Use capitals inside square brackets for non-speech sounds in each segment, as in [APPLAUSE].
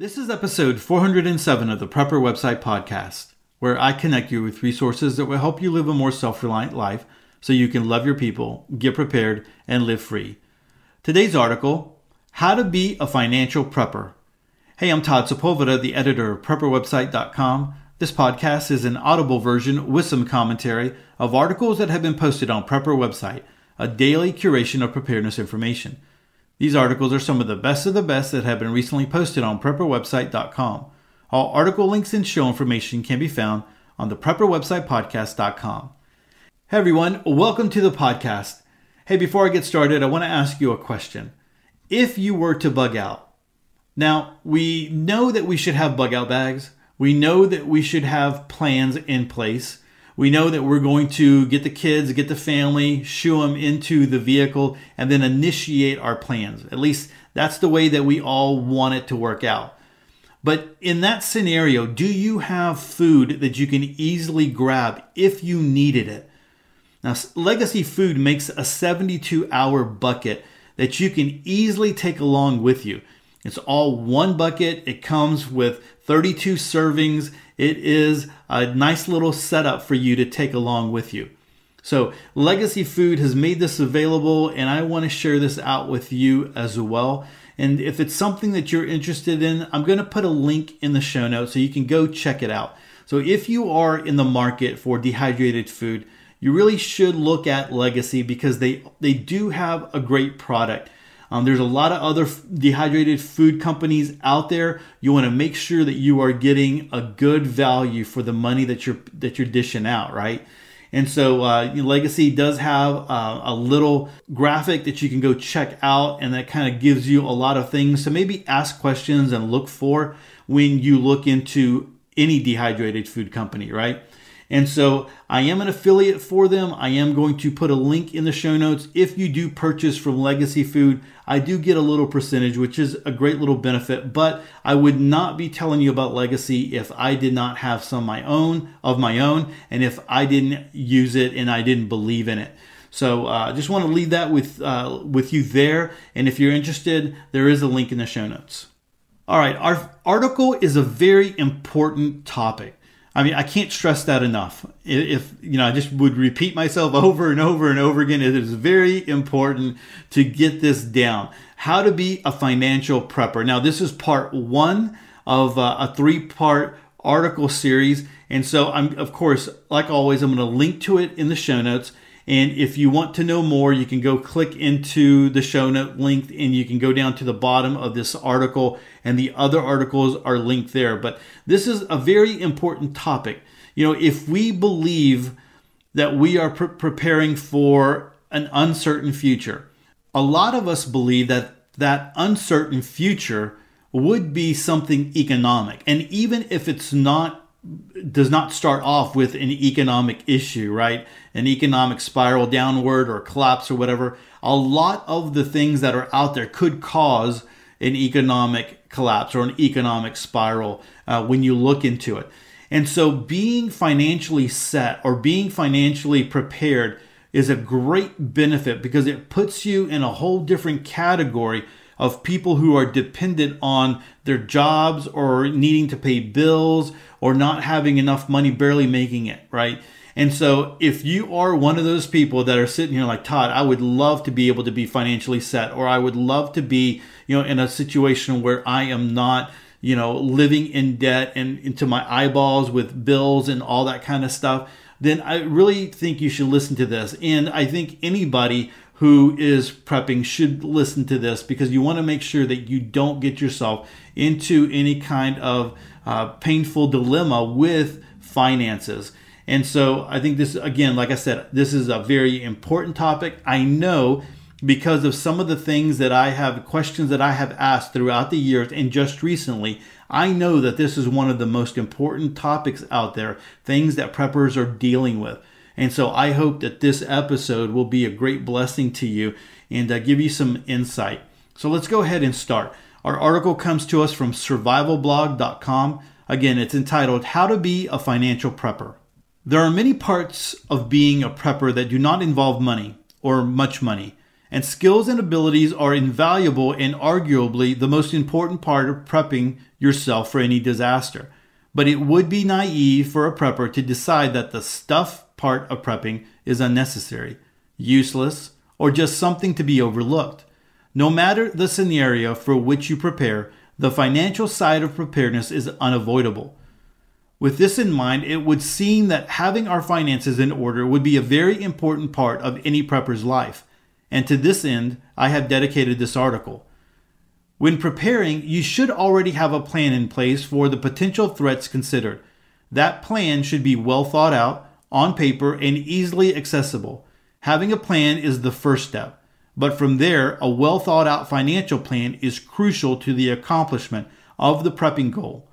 This is episode 407 of the Prepper Website Podcast, where I connect you with resources that will help you live a more self reliant life so you can love your people, get prepared, and live free. Today's article How to Be a Financial Prepper. Hey, I'm Todd Sepulveda, the editor of PrepperWebsite.com. This podcast is an audible version with some commentary of articles that have been posted on Prepper Website, a daily curation of preparedness information. These articles are some of the best of the best that have been recently posted on prepperwebsite.com. All article links and show information can be found on the prepperwebsitepodcast.com. Hey everyone, welcome to the podcast. Hey, before I get started, I want to ask you a question. If you were to bug out, now we know that we should have bug out bags. We know that we should have plans in place. We know that we're going to get the kids, get the family, shoo them into the vehicle, and then initiate our plans. At least that's the way that we all want it to work out. But in that scenario, do you have food that you can easily grab if you needed it? Now, Legacy Food makes a 72 hour bucket that you can easily take along with you. It's all one bucket. It comes with 32 servings. It is a nice little setup for you to take along with you. So, Legacy Food has made this available, and I want to share this out with you as well. And if it's something that you're interested in, I'm going to put a link in the show notes so you can go check it out. So, if you are in the market for dehydrated food, you really should look at Legacy because they, they do have a great product. Um, there's a lot of other dehydrated food companies out there. You want to make sure that you are getting a good value for the money that you're that you're dishing out, right? And so uh, Legacy does have uh, a little graphic that you can go check out, and that kind of gives you a lot of things to maybe ask questions and look for when you look into any dehydrated food company, right? And so I am an affiliate for them. I am going to put a link in the show notes. If you do purchase from Legacy Food, I do get a little percentage, which is a great little benefit, but I would not be telling you about Legacy if I did not have some my own of my own and if I didn't use it and I didn't believe in it. So I uh, just want to leave that with uh, with you there. And if you're interested, there is a link in the show notes. All right, our article is a very important topic. I mean, I can't stress that enough. If, you know, I just would repeat myself [LAUGHS] over and over and over again, it is very important to get this down. How to be a financial prepper. Now, this is part one of uh, a three part article series. And so I'm, of course, like always, I'm going to link to it in the show notes. And if you want to know more, you can go click into the show note link and you can go down to the bottom of this article, and the other articles are linked there. But this is a very important topic. You know, if we believe that we are pre- preparing for an uncertain future, a lot of us believe that that uncertain future would be something economic. And even if it's not does not start off with an economic issue, right? An economic spiral downward or collapse or whatever. A lot of the things that are out there could cause an economic collapse or an economic spiral uh, when you look into it. And so being financially set or being financially prepared is a great benefit because it puts you in a whole different category of people who are dependent on their jobs or needing to pay bills or not having enough money, barely making it, right? And so, if you are one of those people that are sitting here like Todd, I would love to be able to be financially set, or I would love to be, you know, in a situation where I am not, you know, living in debt and into my eyeballs with bills and all that kind of stuff, then I really think you should listen to this. And I think anybody who is prepping should listen to this because you want to make sure that you don't get yourself into any kind of uh, painful dilemma with finances. And so I think this, again, like I said, this is a very important topic. I know because of some of the things that I have, questions that I have asked throughout the years and just recently, I know that this is one of the most important topics out there, things that preppers are dealing with. And so I hope that this episode will be a great blessing to you and uh, give you some insight. So let's go ahead and start. Our article comes to us from survivalblog.com. Again, it's entitled How to Be a Financial Prepper. There are many parts of being a prepper that do not involve money or much money, and skills and abilities are invaluable and arguably the most important part of prepping yourself for any disaster. But it would be naive for a prepper to decide that the stuff part of prepping is unnecessary, useless, or just something to be overlooked. No matter the scenario for which you prepare, the financial side of preparedness is unavoidable. With this in mind, it would seem that having our finances in order would be a very important part of any prepper's life. And to this end, I have dedicated this article. When preparing, you should already have a plan in place for the potential threats considered. That plan should be well thought out, on paper, and easily accessible. Having a plan is the first step, but from there, a well thought out financial plan is crucial to the accomplishment of the prepping goal.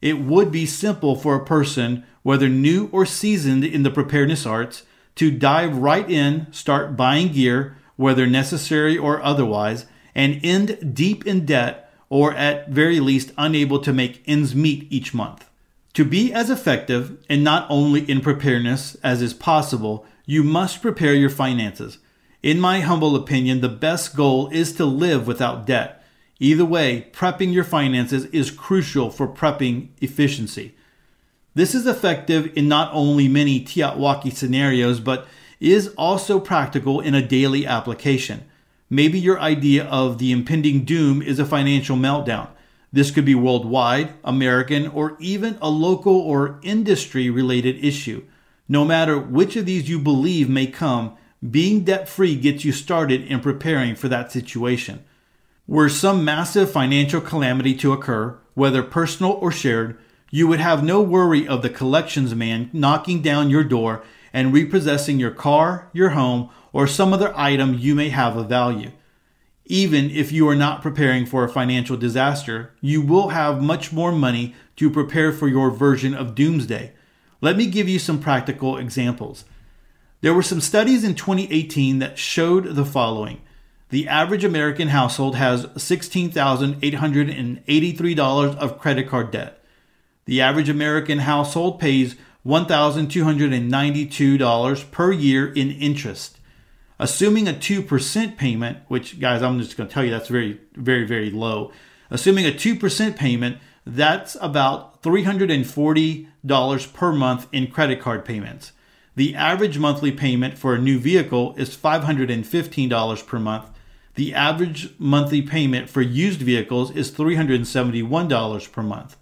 It would be simple for a person, whether new or seasoned in the preparedness arts, to dive right in, start buying gear, whether necessary or otherwise, and end deep in debt or at very least unable to make ends meet each month. To be as effective, and not only in preparedness as is possible, you must prepare your finances. In my humble opinion, the best goal is to live without debt. Either way, prepping your finances is crucial for prepping efficiency. This is effective in not only many TEOTWAWKI scenarios, but is also practical in a daily application. Maybe your idea of the impending doom is a financial meltdown. This could be worldwide, American, or even a local or industry related issue. No matter which of these you believe may come, being debt free gets you started in preparing for that situation. Were some massive financial calamity to occur, whether personal or shared, you would have no worry of the collections man knocking down your door and repossessing your car, your home, or some other item you may have of value. Even if you are not preparing for a financial disaster, you will have much more money to prepare for your version of doomsday. Let me give you some practical examples. There were some studies in 2018 that showed the following. The average American household has $16,883 of credit card debt. The average American household pays $1,292 per year in interest. Assuming a 2% payment, which, guys, I'm just going to tell you that's very, very, very low. Assuming a 2% payment, that's about $340 per month in credit card payments. The average monthly payment for a new vehicle is $515 per month. The average monthly payment for used vehicles is $371 per month.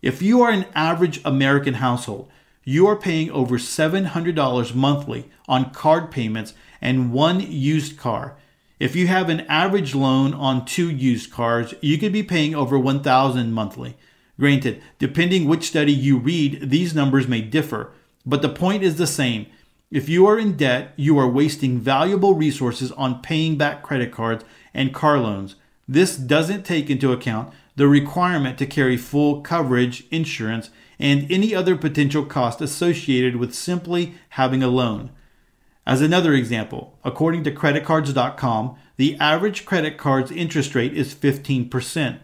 If you are an average American household, you are paying over $700 monthly on card payments and one used car. If you have an average loan on two used cars, you could be paying over $1,000 monthly. Granted, depending which study you read, these numbers may differ, but the point is the same. If you are in debt, you are wasting valuable resources on paying back credit cards and car loans. This doesn't take into account the requirement to carry full coverage insurance and any other potential cost associated with simply having a loan. As another example, according to creditcards.com, the average credit card's interest rate is 15%.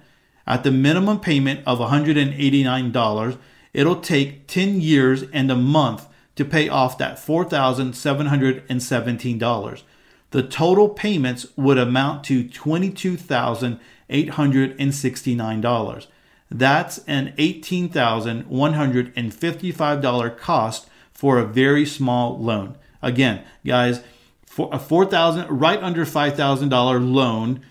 At the minimum payment of $189, it'll take 10 years and a month to pay off that $4,717. The total payments would amount to $22,869. That's an $18,155 cost for a very small loan. Again, guys, for a 4000 right under $5,000 loan,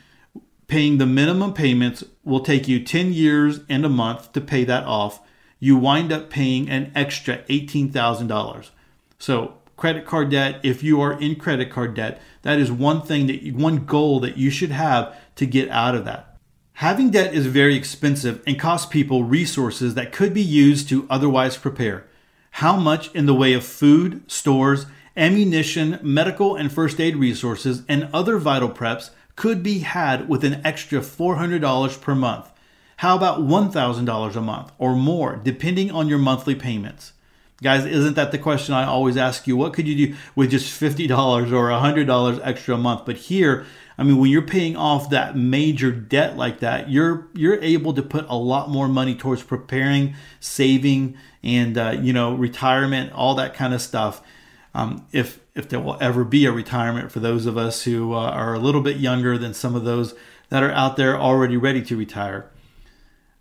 paying the minimum payments will take you 10 years and a month to pay that off. You wind up paying an extra $18,000. So, credit card debt, if you are in credit card debt, that is one thing that one goal that you should have to get out of that. Having debt is very expensive and costs people resources that could be used to otherwise prepare. How much in the way of food, stores, ammunition, medical and first aid resources, and other vital preps could be had with an extra $400 per month? How about $1,000 a month or more, depending on your monthly payments? Guys, isn't that the question I always ask you? What could you do with just $50 or $100 extra a month? But here, I mean, when you're paying off that major debt like that, you're you're able to put a lot more money towards preparing, saving, and uh, you know, retirement, all that kind of stuff. um, if if there will ever be a retirement for those of us who uh, are a little bit younger than some of those that are out there already ready to retire.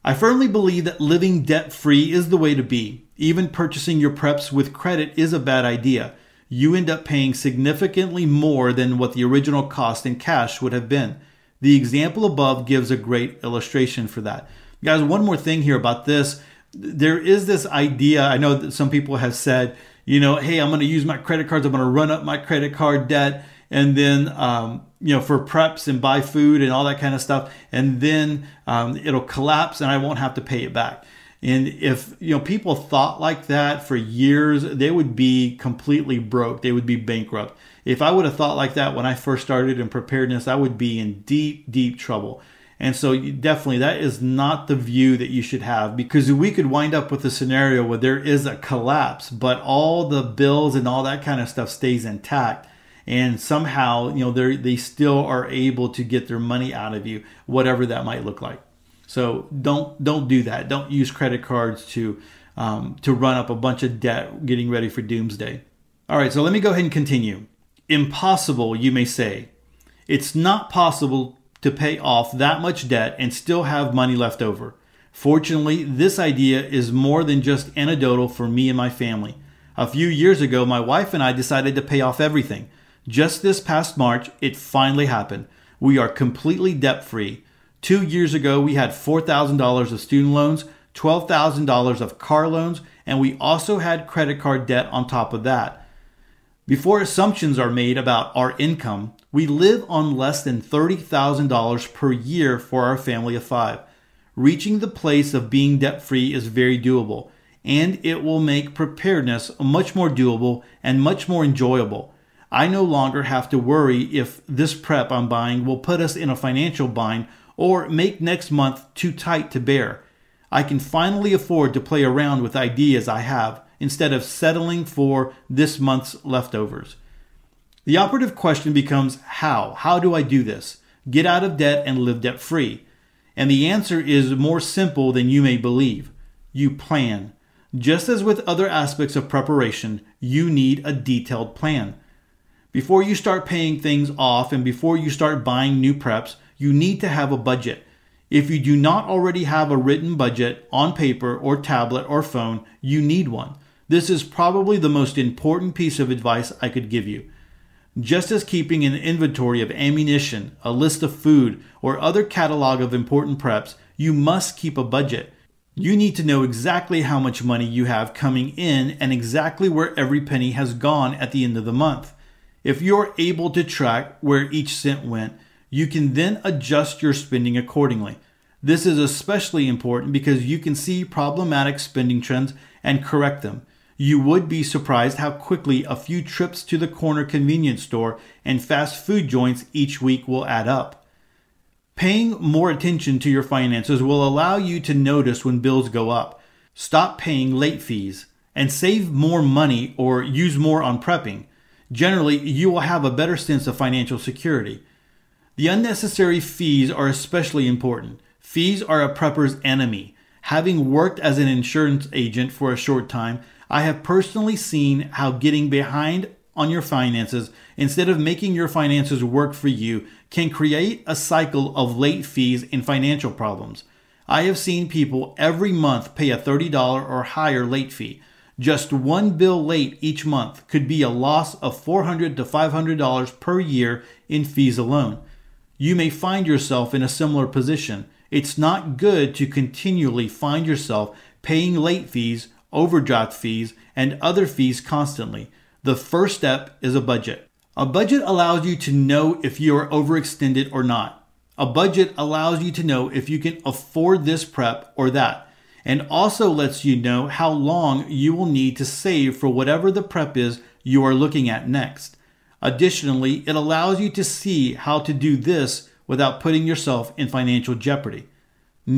I firmly believe that living debt free is the way to be. Even purchasing your preps with credit is a bad idea. You end up paying significantly more than what the original cost in cash would have been. The example above gives a great illustration for that. Guys, one more thing here about this. There is this idea, I know that some people have said, you know, hey, I'm going to use my credit cards, I'm going to run up my credit card debt, and then, um, you know, for preps and buy food and all that kind of stuff, and then um, it'll collapse and I won't have to pay it back. And if you know people thought like that for years, they would be completely broke. They would be bankrupt. If I would have thought like that when I first started in preparedness, I would be in deep, deep trouble. And so, definitely, that is not the view that you should have because we could wind up with a scenario where there is a collapse, but all the bills and all that kind of stuff stays intact. And somehow, you know, they they still are able to get their money out of you, whatever that might look like. So don't don't do that. Don't use credit cards to um, to run up a bunch of debt, getting ready for doomsday. All right, so let me go ahead and continue. Impossible, you may say. It's not possible to pay off that much debt and still have money left over. Fortunately, this idea is more than just anecdotal for me and my family. A few years ago, my wife and I decided to pay off everything. Just this past March, it finally happened. We are completely debt free. Two years ago, we had $4,000 of student loans, $12,000 of car loans, and we also had credit card debt on top of that. Before assumptions are made about our income, we live on less than $30,000 per year for our family of five. Reaching the place of being debt free is very doable, and it will make preparedness much more doable and much more enjoyable. I no longer have to worry if this prep I'm buying will put us in a financial bind or make next month too tight to bear. I can finally afford to play around with ideas I have instead of settling for this month's leftovers. The operative question becomes how? How do I do this? Get out of debt and live debt free. And the answer is more simple than you may believe. You plan. Just as with other aspects of preparation, you need a detailed plan. Before you start paying things off and before you start buying new preps, you need to have a budget. If you do not already have a written budget on paper or tablet or phone, you need one. This is probably the most important piece of advice I could give you. Just as keeping an inventory of ammunition, a list of food, or other catalog of important preps, you must keep a budget. You need to know exactly how much money you have coming in and exactly where every penny has gone at the end of the month. If you're able to track where each cent went, you can then adjust your spending accordingly. This is especially important because you can see problematic spending trends and correct them you would be surprised how quickly a few trips to the corner convenience store and fast food joints each week will add up. Paying more attention to your finances will allow you to notice when bills go up, stop paying late fees, and save more money or use more on prepping. Generally, you will have a better sense of financial security. The unnecessary fees are especially important. Fees are a prepper's enemy. Having worked as an insurance agent for a short time, I have personally seen how getting behind on your finances instead of making your finances work for you can create a cycle of late fees and financial problems. I have seen people every month pay a $30 or higher late fee. Just one bill late each month could be a loss of 400 to $500 per year in fees alone. You may find yourself in a similar position. It's not good to continually find yourself paying late fees overdraft fees, and other fees constantly. The first step is a budget. A budget allows you to know if you are overextended or not. A budget allows you to know if you can afford this prep or that, and also lets you know how long you will need to save for whatever the prep is you are looking at next. Additionally, it allows you to see how to do this without putting yourself in financial jeopardy.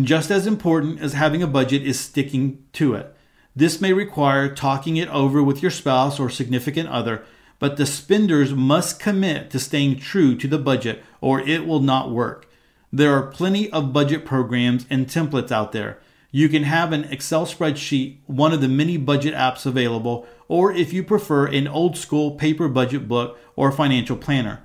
Just as important as having a budget is sticking to it. This may require talking it over with your spouse or significant other, but the spenders must commit to staying true to the budget or it will not work. There are plenty of budget programs and templates out there. You can have an Excel spreadsheet, one of the many budget apps available, or if you prefer, an old school paper budget book or financial planner.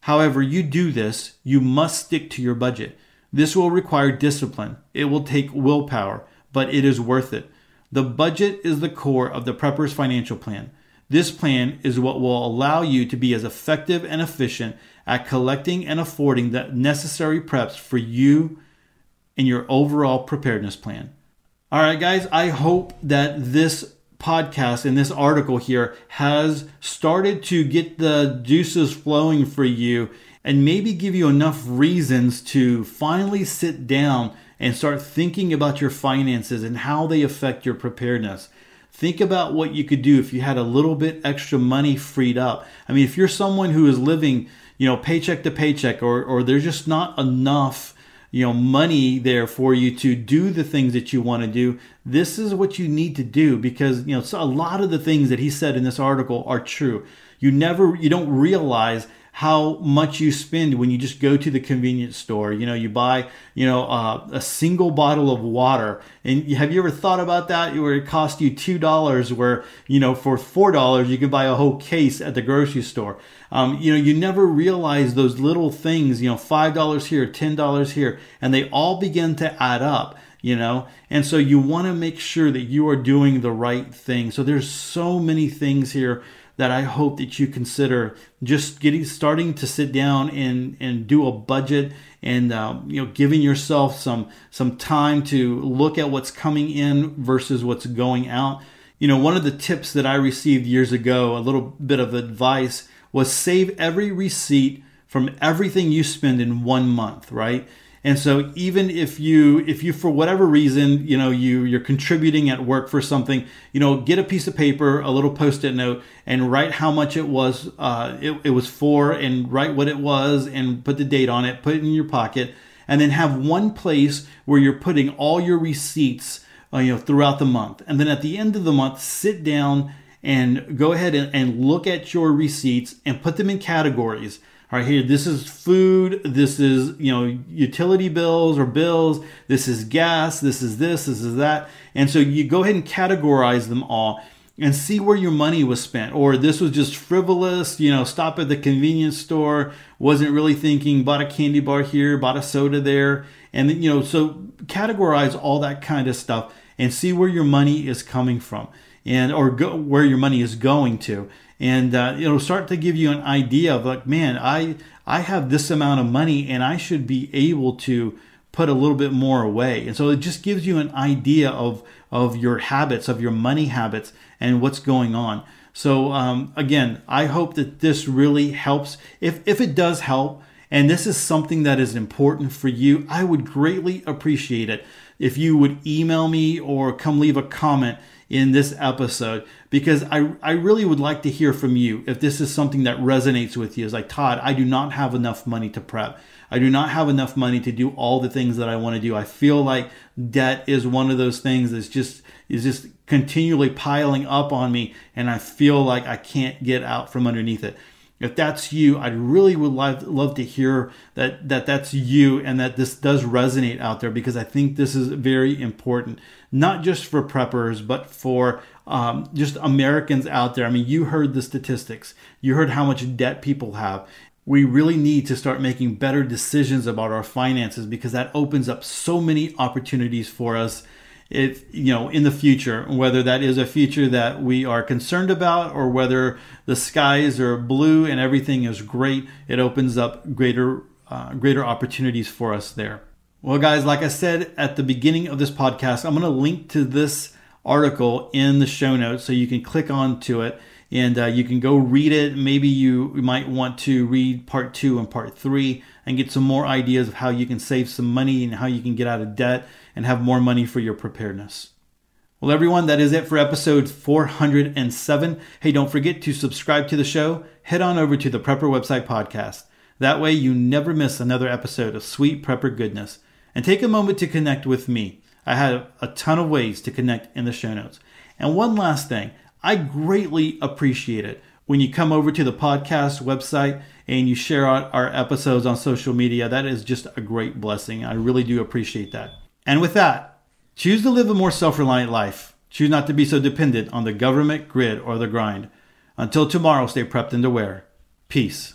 However, you do this, you must stick to your budget. This will require discipline. It will take willpower, but it is worth it. The budget is the core of the prepper's financial plan. This plan is what will allow you to be as effective and efficient at collecting and affording the necessary preps for you and your overall preparedness plan. All right, guys, I hope that this podcast and this article here has started to get the juices flowing for you and maybe give you enough reasons to finally sit down and start thinking about your finances and how they affect your preparedness. Think about what you could do if you had a little bit extra money freed up. I mean, if you're someone who is living, you know, paycheck to paycheck or or there's just not enough you know money there for you to do the things that you want to do this is what you need to do because you know so a lot of the things that he said in this article are true. You never you don't realize how much you spend when you just go to the convenience store. You know, you buy, you know, uh, a single bottle of water. And have you ever thought about that? Where it cost you $2, where, you know, for $4, you can buy a whole case at the grocery store. Um, you know, you never realize those little things, you know, $5 here, $10 here, and they all begin to add up you know and so you want to make sure that you are doing the right thing so there's so many things here that I hope that you consider just getting starting to sit down and and do a budget and um, you know giving yourself some some time to look at what's coming in versus what's going out. You know, one of the tips that I received years ago, a little bit of advice was save every receipt from everything you spend in one month, right? And so even if you if you for whatever reason, you know, you you're contributing at work for something, you know, get a piece of paper, a little post-it note and write how much it was uh, it, it was for and write what it was and put the date on it, put it in your pocket and then have one place where you're putting all your receipts uh, you know throughout the month. And then at the end of the month, sit down and go ahead and, and look at your receipts and put them in categories all right here this is food this is you know utility bills or bills this is gas this is this this is that. And so you go ahead and categorize them all and see where your money was spent. Or this was just frivolous you know stop at the convenience store wasn't really thinking bought a candy bar here bought a soda there. And you know so categorize all that kind of stuff and see where your money is coming from and or go, where your money is going to and uh, it'll start to give you an idea of like man i i have this amount of money and i should be able to put a little bit more away. And so it just gives you an idea of of your habits of your money habits and what's going on. So um, again i hope that this really helps. If if it does help and this is something that is important for you i would greatly appreciate it. If you would email me or come leave a comment in this episode because I, I really would like to hear from you if this is something that resonates with you. It's like, Todd, I do not have enough money to prep. I do not have enough money to do all the things that I want to do. I feel like debt is one of those things that's just is just continually piling up on me and I feel like I can't get out from underneath it. If that's you, I really would love, love to hear that, that that's you and that this does resonate out there because I think this is very important, not just for preppers, but for um, just Americans out there. I mean, you heard the statistics, you heard how much debt people have. We really need to start making better decisions about our finances because that opens up so many opportunities for us if you know in the future whether that is a future that we are concerned about or whether the skies are blue and everything is great it opens up greater uh, greater opportunities for us there. Well guys like i said at the beginning of this podcast i'm going to link to this article in the show notes so you can click on to it and uh, you can go read it. Maybe you might want to read part two and part three and get some more ideas of how you can save some money and how you can get out of debt and have more money for your preparedness. Well, everyone, that is it for episode 407. Hey, don't forget to subscribe to the show. Head on over to the Prepper Website Podcast. That way, you never miss another episode of Sweet Prepper Goodness. And take a moment to connect with me. I have a ton of ways to connect in the show notes. And one last thing, I greatly appreciate it when you come over to the podcast website and you share our, our episodes on social media. That is just a great blessing. I really do appreciate that. And with that, Choose to live a more self reliant life. Choose not to be so dependent on the government, grid, or the grind. Until tomorrow, stay prepped and aware. Peace.